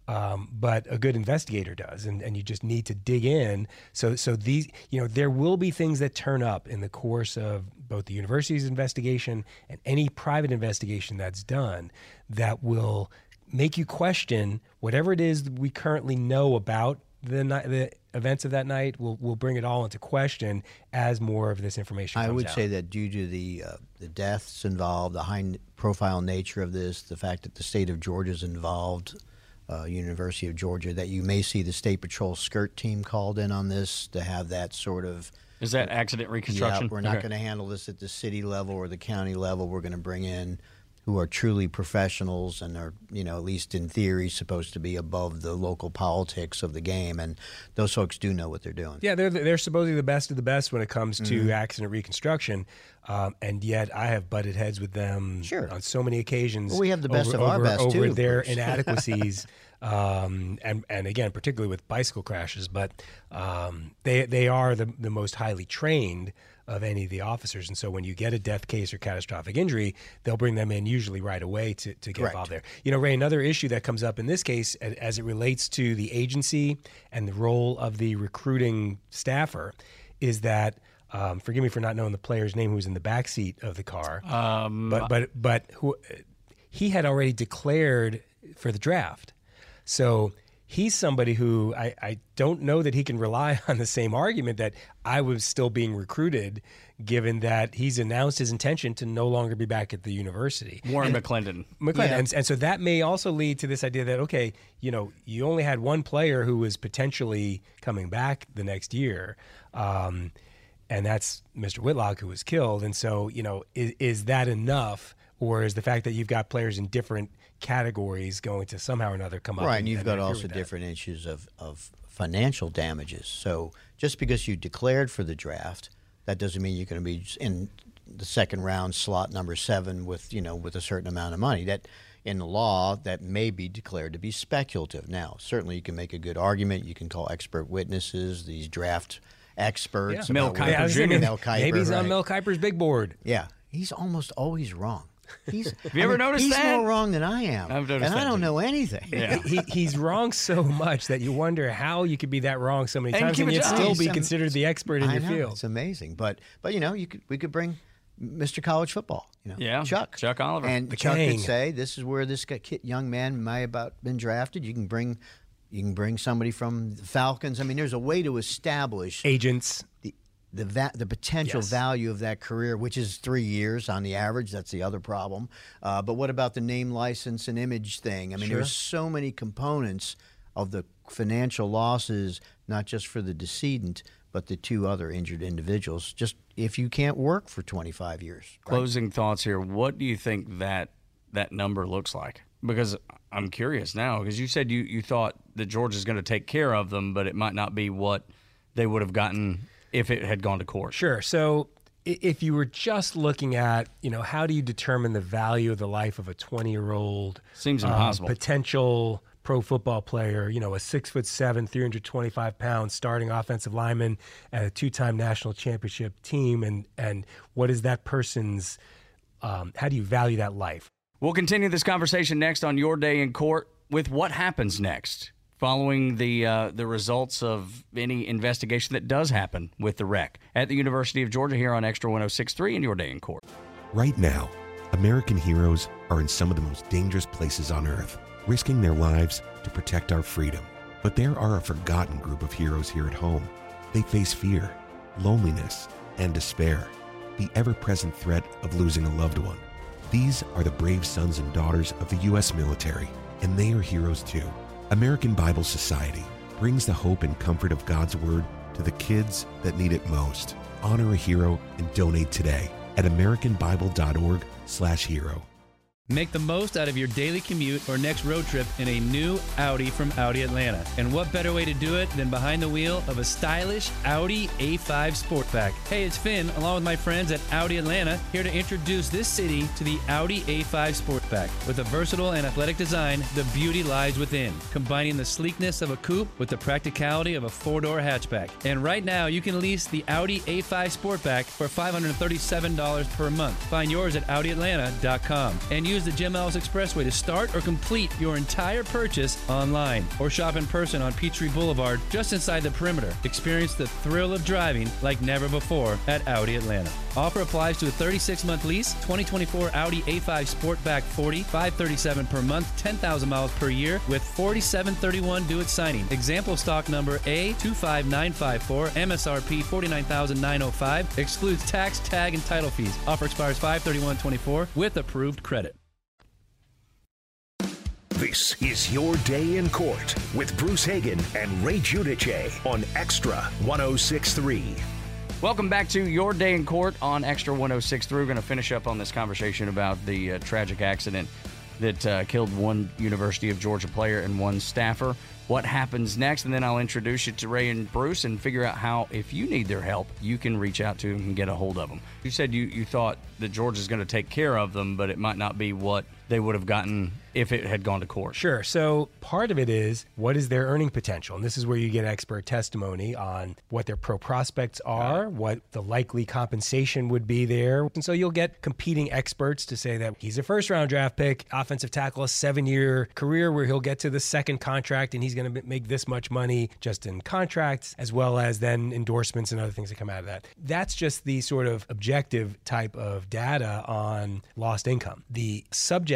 um, but a good investigator does, and, and you just need to dig in. So, so these, you know, there will be things that turn up in the course of both the university's investigation and any private investigation that's done that will make you question whatever it is we currently know about the night, the events of that night will will bring it all into question as more of this information. I would out. say that due to the uh, the deaths involved, the high profile nature of this, the fact that the state of Georgia is involved, uh, University of Georgia, that you may see the state patrol SCRT team called in on this to have that sort of. Is that accident reconstruction? Yeah, we're not Okay. going to handle this at the city level or the county level. We're going to bring in who are truly professionals and are, you know, at least in theory, supposed to be above the local politics of the game. And those folks do know what they're doing. Yeah, they're they're supposedly the best of the best when it comes to Mhm. accident reconstruction, um, and yet I have butted heads with them Sure. on so many occasions. Well, we have the best over, of our over- best, over too, their inadequacies, um, and and again, particularly with bicycle crashes. But um, they they are the the most highly trained of any of the officers, and so when you get a death case or catastrophic injury, they'll bring them in usually right away to to get Correct. involved there. You know, Ray, another issue that comes up in this case as it relates to the agency and the role of the recruiting staffer is that. Um, forgive me for not knowing the player's name who was in the back seat of the car. Um, but but but who he had already declared for the draft. So he's somebody who I, I don't know that he can rely on the same argument that I was still being recruited, given that he's announced his intention to no longer be back at the university. Warren And- McClendon. McClendon. Yeah. And, and so that may also lead to this idea that, okay, you know, you only had one player who was potentially coming back the next year. Um, and that's Mr. Willock who was killed. And so, you know, is, is that enough? Or is the fact that you've got players in different categories going to somehow or another come up? Right, and you've got also different issues of, of financial damages. So just because you declared for the draft, that doesn't mean you're going to be in the second round slot number seven with you know with a certain amount of money. That in the law that may be declared to be speculative. Now, certainly you can make a good argument. You can call expert witnesses, these draft experts. Yeah. Mel Kiper Jr. Mel Kiper, maybe he's on. Mel Kiper's big board. Yeah, he's almost always wrong. He's, Have you ever noticed he's that? more wrong than I am, I've noticed and I don't too. know anything. Yeah. he, he's wrong so much that you wonder how you could be that wrong so many And times keep and a yet job. still be He's, considered the expert in I your know, field. It's amazing, but but you know, you could we could bring Mr. College Football. You know, Yeah, Chuck, Chuck Oliver. and The Chuck King. could say, "This is where this guy- kid, young man may have about been drafted." You can bring, you can bring somebody from the Falcons. I mean, there's a way to establish Agents. the the va- the potential Yes. value of that career, which is three years on the average. That's the other problem. Uh, but what about the name, license, and image thing? I mean, Sure. there's so many components of the financial losses, not just for the decedent, but the two other injured individuals. Just if you can't work for 25 years, right? Closing thoughts here. What do you think that that number looks like? Because I'm curious now. Because you said you you thought that George is going to take care of them, but it might not be what they would have gotten if it had gone to court. Sure. So if you were just looking at, you know, how do you determine the value of the life of a 20 year old Seems impossible. potential pro football player, you know, a six foot seven, 325 pound starting offensive lineman at a two time national championship team? And, and what is that person's, um, how do you value that life? We'll continue this conversation next on Your Day in Court with what happens next following the uh, the results of any investigation that does happen with the wreck at the University of Georgia here on Extra 1063 in Your Day in Court. Right now, American heroes are in some of the most dangerous places on earth, risking their lives to protect our freedom. But there are a forgotten group of heroes here at home. They face fear, loneliness, and despair, the ever present threat of losing a loved one. These are the brave sons and daughters of the U.S. military, and they are heroes too. American Bible Society brings the hope and comfort of God's Word to the kids that need it most. Honor a hero and donate today at americanbible.org/hero. Make the most out of your daily commute or next road trip in a new Audi from Audi Atlanta. And what better way to do it than behind the wheel of a stylish Audi A5 Sportback? Hey, it's Finn, along with my friends at Audi Atlanta, here to introduce this city to the Audi A5 Sportback. With a versatile and athletic design, the beauty lies within, combining the sleekness of a coupe with the practicality of a four-door hatchback. And right now, you can lease the Audi A5 Sportback for $537 per month. Find yours at AudiAtlanta.com and use the Jim Ellis Expressway to start or complete your entire purchase online or shop in person on Peachtree Boulevard just inside the perimeter. Experience the thrill of driving like never before at Audi Atlanta. Offer applies to a 36 month lease, 2024 Audi A5 Sportback 40, 537 per month, 10,000 miles per year, with 4731 due at signing. Example stock number A25954, MSRP 49905, excludes tax, tag, and title fees. Offer expires 53124 with approved credit. This is your day in court with Bruce Hagen and Ray Giudice on Extra 1063. Welcome back to Your Day in Court on Extra 1063. We're going to finish up on this conversation about the uh, tragic accident that uh, killed one University of Georgia player and one staffer. What happens next? And then I'll introduce you to Ray and Bruce and figure out how, if you need their help, you can reach out to them and get a hold of them. You said you, you thought that Georgia's going to take care of them, but it might not be what they would have gotten if it had gone to court. Sure. So part of it is what is their earning potential? And this is where you get expert testimony on what their pro prospects are, what the likely compensation would be there. And so you'll get competing experts to say that he's a first round draft pick, offensive tackle, a seven year career where he'll get to the second contract and he's going to make this much money just in contracts, as well as then endorsements and other things that come out of that. That's just the sort of objective type of data on lost income. The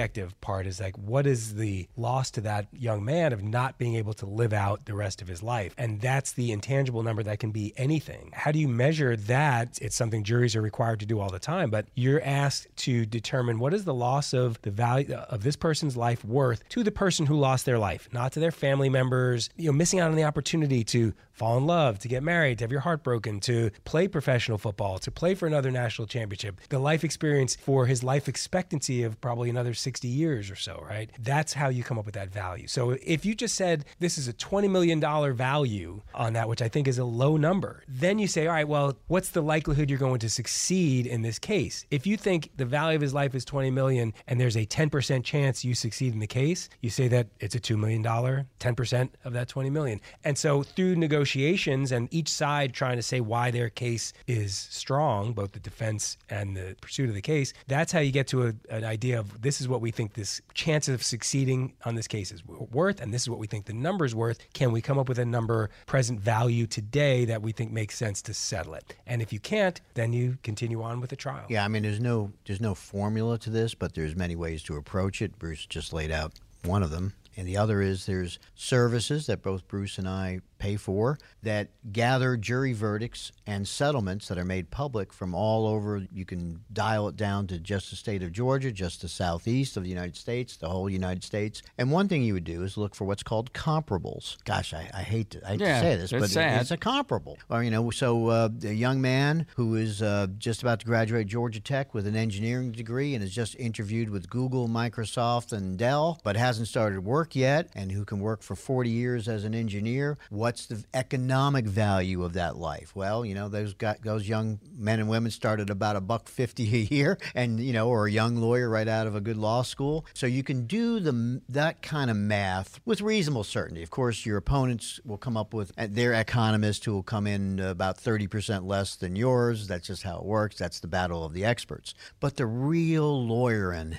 subjective part is like, what is the loss to that young man of not being able to live out the rest of his life? And that's the intangible number that can be anything. How do you measure that? It's something juries are required to do all the time, but you're asked to determine what is the loss of the value uh, of this person's life worth to the person who lost their life, not to their family members, you know, missing out on the opportunity to fall in love, to get married, to have your heart broken, to play professional football, to play for another national championship, the life experience for his life expectancy of probably another 60 years or so, right? That's how you come up with that value. So if you just said this is a $20 million value on that, which I think is a low number, then you say, all right, well, what's the likelihood you're going to succeed in this case? If you think the value of his life is 20 million and there's a 10% chance you succeed in the case, you say that it's a $2 million, 10% of that 20 million. And so through negotiations and each side trying to say why their case is strong, both the defense and the pursuit of the case, that's how you get to a, an idea of this is what we think this chance of succeeding on this case is worth, and this is what we think the number is worth. Can we come up with a number present value today that we think makes sense to settle it? And if you can't, then you continue on with the trial. Yeah, I mean, there's no there's no formula to this, but there's many ways to approach it. Bruce just laid out one of them. And the other is there's services that both Bruce and I pay for that gather jury verdicts and settlements that are made public from all over. You can dial it down to just the state of Georgia, just the southeast of the United States, the whole United States. And one thing you would do is look for what's called comparables. Gosh, I, I hate to I hate Yeah, to say this, but sad. it's a comparable. Or you know, so uh, a young man who is uh, just about to graduate Georgia Tech with an engineering degree and is just interviewed with Google, Microsoft, and Dell, but hasn't started work yet, and who can work for 40 years as an engineer. What's the economic value of that life? Well, you know, those got those young men and women started about a buck fifty a year, and you know, or a young lawyer right out of a good law school. So you can do the that kind of math with reasonable certainty. Of course, your opponents will come up with their economist who will come in about thirty percent less than yours. That's just how it works. That's the battle of the experts. But the real lawyering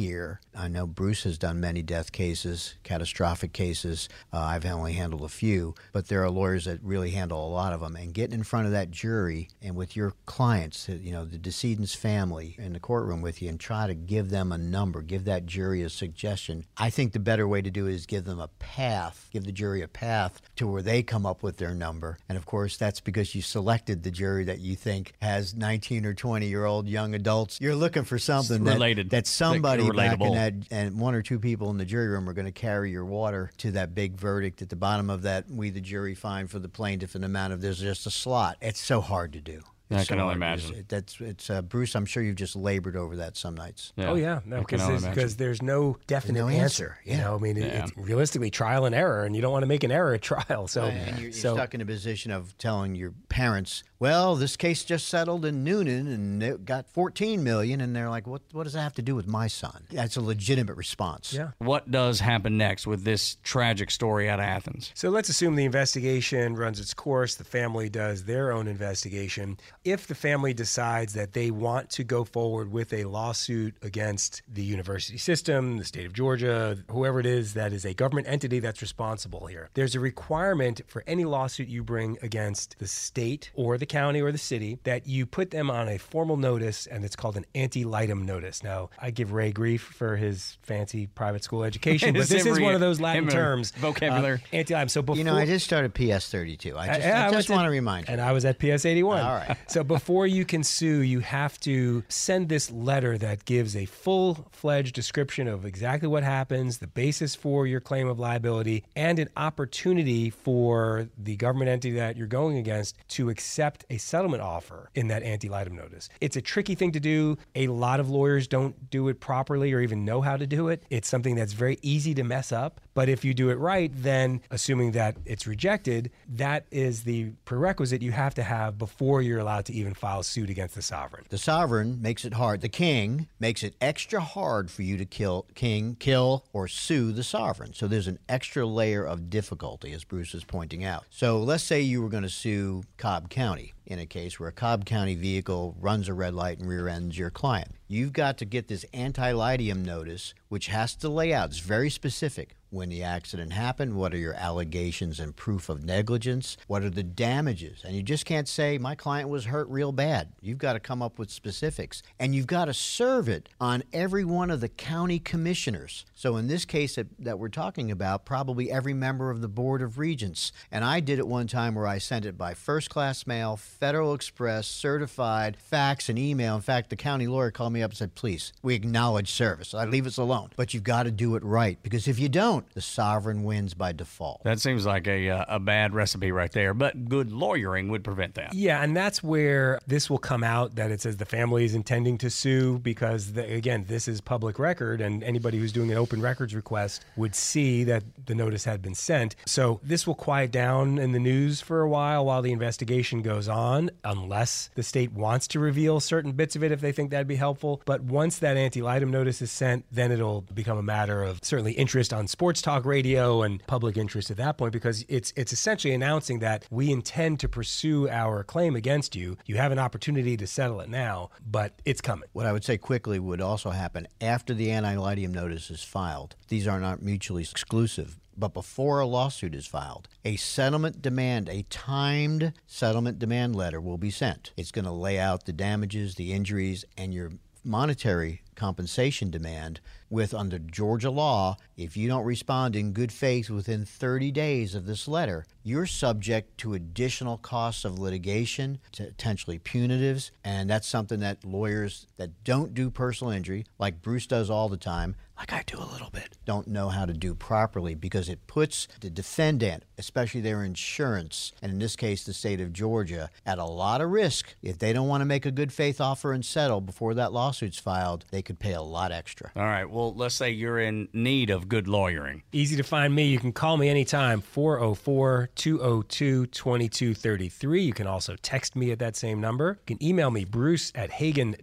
here. I know Bruce has done many death cases, catastrophic cases. Uh, I've only handled a few, but there are lawyers that really handle a lot of them. And getting in front of that jury and with your clients, you know, the decedent's family in the courtroom with you and try to give them a number, give that jury a suggestion. I think the better way to do it is give them a path, give the jury a path to where they come up with their number. And of course, that's because you selected the jury that you think has 19 or 20 year old young adults. You're looking for something that, Related. that somebody Like, back in that, and one or two people in the jury room are going to carry your water to that big verdict at the bottom of that. We, the jury, find for the plaintiff an amount of there's just a slot. It's so hard to do. I It's can so only hard to do. imagine. It- That's it's uh, Bruce. I'm sure you've just labored over that some nights. Oh yeah, no, because there's, imagine. because there's no definite no answer. answer, You know, I mean, it, Yeah. it's realistically trial and error, and you don't want to make an error at trial. So, And you're, you're so stuck in a position of telling your parents, "Well, this case just settled in Newnan, and it got 14 million," and they're like, "What? What does that have to do with my son?" That's a legitimate response. yeah. What does happen next with this tragic story out of Athens? So let's assume the investigation runs its course. The family does their own investigation. If the family decides that they want to go forward with a lawsuit against the university system, the state of Georgia, whoever it is that is a government entity that's responsible here, there's a requirement for any lawsuit you bring against the state or the county or the city that you put them on a formal notice, and it's called an ante litem notice. Now, I give Ray grief for his fancy private school education, but this is one of those Latin terms. vocabulary. Uh, ante litem. So before You know, I just started PS 32. I just, yeah, I went just want to remind you. And I was at PS 81. All right. So before you can sue, you have to send this letter that gives a full fledged description of exactly what happens, the basis for your claim of liability, and an opportunity for the government entity that you're going against to accept a settlement offer in that ante litem notice. It's a tricky thing to do. A lot of lawyers don't do it properly or even know how to do it. It's something that's very easy to mess up. But if you do it right, then assuming that it's rejected, that is the prerequisite you have to have before you're allowed to even file suit against the sovereign. The sovereign makes it hard. The king makes it extra hard for you to kill king, kill or sue the sovereign. So there's an extra layer of difficulty, as Bruce is pointing out. So let's say you were going to sue Cobb County in a case where a Cobb County vehicle runs a red light and rear ends your client. You've got to get this ante-litem notice, which has to lay out. It's very specific when the accident happened, what are your allegations and proof of negligence, what are the damages. And you just can't say, my client was hurt real bad. You've got to come up with specifics. And you've got to serve it on every one of the county commissioners. So in this case that, that we're talking about, probably every member of the Board of Regents. And I did it one time where I sent it by first class mail, Federal Express, certified, fax, and email. In fact, the county lawyer called me up and said, please, we acknowledge service. I leave us alone. But you've got to do it right because if you don't, the sovereign wins by default. That seems like a uh, a bad recipe right there, but good lawyering would prevent that. Yeah, and that's where this will come out that it says the family is intending to sue because, the, again, this is public record, and anybody who's doing an open records request would see that the notice had been sent. So this will quiet down in the news for a while while the investigation goes on, unless the state wants to reveal certain bits of it if they think that'd be helpful. But once that ante litem notice is sent, then it'll become a matter of certainly interest on sports talk radio and public interest at that point because it's it's essentially announcing that we intend to pursue our claim against you. You have an opportunity to settle it now, but it's coming. What I would say quickly would also happen after the ante-litem notice is filed. These are not mutually exclusive. But before a lawsuit is filed, a settlement demand, a timed settlement demand letter will be sent. It's going to lay out the damages, the injuries, and your monetary compensation demand with under Georgia law, if you don't respond in good faith within 30 days of this letter, you're subject to additional costs of litigation, potentially punitives, and that's something that lawyers that don't do personal injury, like Bruce does all the time, like I do a little bit, don't know how to do properly because it puts the defendant, especially their insurance, and in this case the state of Georgia, at a lot of risk. If they don't want to make a good faith offer and settle before that lawsuit's filed, they could pay a lot extra. All right. Well, let's say you're in need of good lawyering. Easy to find me. You can call me anytime, 404 202 2233. You can also text me at that same number. You can email me, bruce at hagen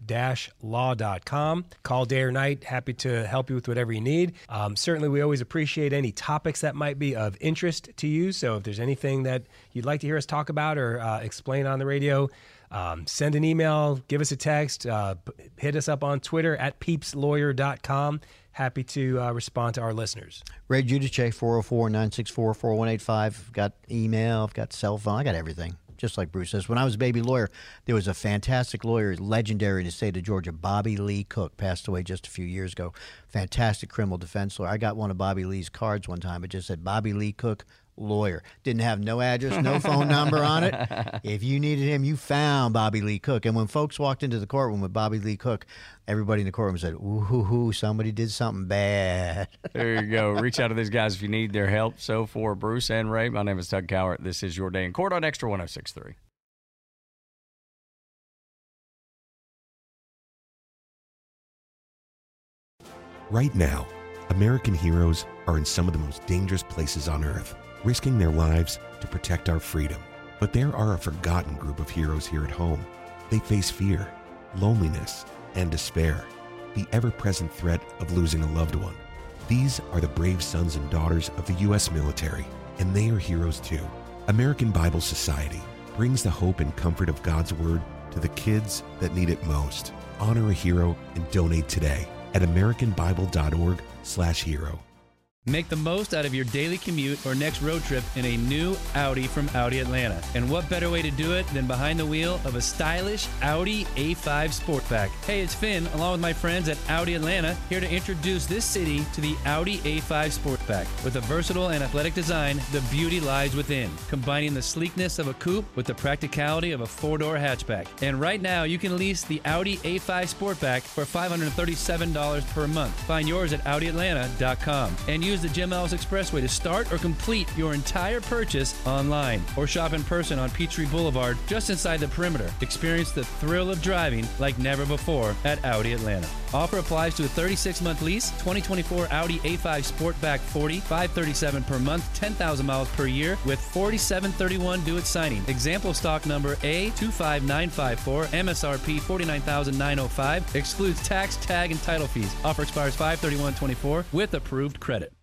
law.com. Call day or night. Happy to help you with whatever you need. Um, certainly, we always appreciate any topics that might be of interest to you. So if there's anything that you'd like to hear us talk about or uh, explain on the radio, um, send an email, give us a text, uh, hit us up on Twitter at peepslawyer.com. Happy to uh, respond to our listeners. Ray Giudice, 404 964 4185. Got email, I've got cell phone, I got everything. Just like Bruce says. When I was a baby lawyer, there was a fantastic lawyer, legendary in the state of Georgia, Bobby Lee Cook, passed away just a few years ago. Fantastic criminal defense lawyer. I got one of Bobby Lee's cards one time. It just said Bobby Lee Cook, lawyer. Didn't have no address, no phone number on it. If you needed him, you found Bobby Lee Cook. And when folks walked into the courtroom with Bobby Lee Cook, everybody in the courtroom said, ooh, hoo, hoo, somebody did something bad. There you go. Reach out to these guys if you need their help. So for Bruce and Ray, my name is Doug Cowart. This is your day in court on Extra 1063. Right now, American heroes are in some of the most dangerous places on earth, risking their lives to protect our freedom. But there are a forgotten group of heroes here at home. They face fear, loneliness, and despair, the ever present threat of losing a loved one. These are the brave sons and daughters of the U.S. military, and they are heroes too. American Bible Society brings the hope and comfort of God's Word to the kids that need it most. Honor a hero and donate today at americanbible.org/hero. Make the most out of your daily commute or next road trip in a new Audi from Audi Atlanta. And what better way to do it than behind the wheel of a stylish Audi A5 Sportback? Hey, it's Finn, along with my friends at Audi Atlanta, here to introduce this city to the Audi A5 Sportback. With a versatile and athletic design, the beauty lies within, combining the sleekness of a coupe with the practicality of a four door hatchback. And right now, you can lease the Audi A5 Sportback for $537 per month. Find yours at AudiAtlanta.com and use the Jim Ellis Expressway to start or complete your entire purchase online or shop in person on Peachtree Boulevard just inside the perimeter. Experience the thrill of driving like never before at Audi Atlanta. Offer applies to a 36 month lease, 2024 Audi A5 Sportback 40, 537 per month, 10,000 miles per year with 4731 due at signing. Example stock number A25954, MSRP 49905, excludes tax, tag, and title fees. Offer expires 53124 with approved credit.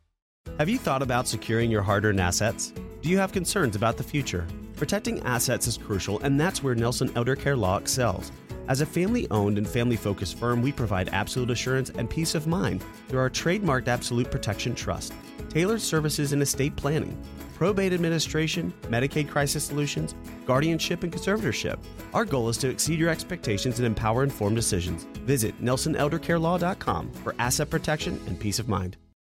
Have you thought about securing your hard earned assets? Do you have concerns about the future? Protecting assets is crucial, and that's where Nelson Elder Care Law excels. As a family owned and family focused firm, we provide absolute assurance and peace of mind through our trademarked Absolute Protection Trust, tailored services in estate planning, probate administration, Medicaid crisis solutions, guardianship, and conservatorship. Our goal is to exceed your expectations and empower informed decisions. Visit NelsonElderCareLaw.com for asset protection and peace of mind.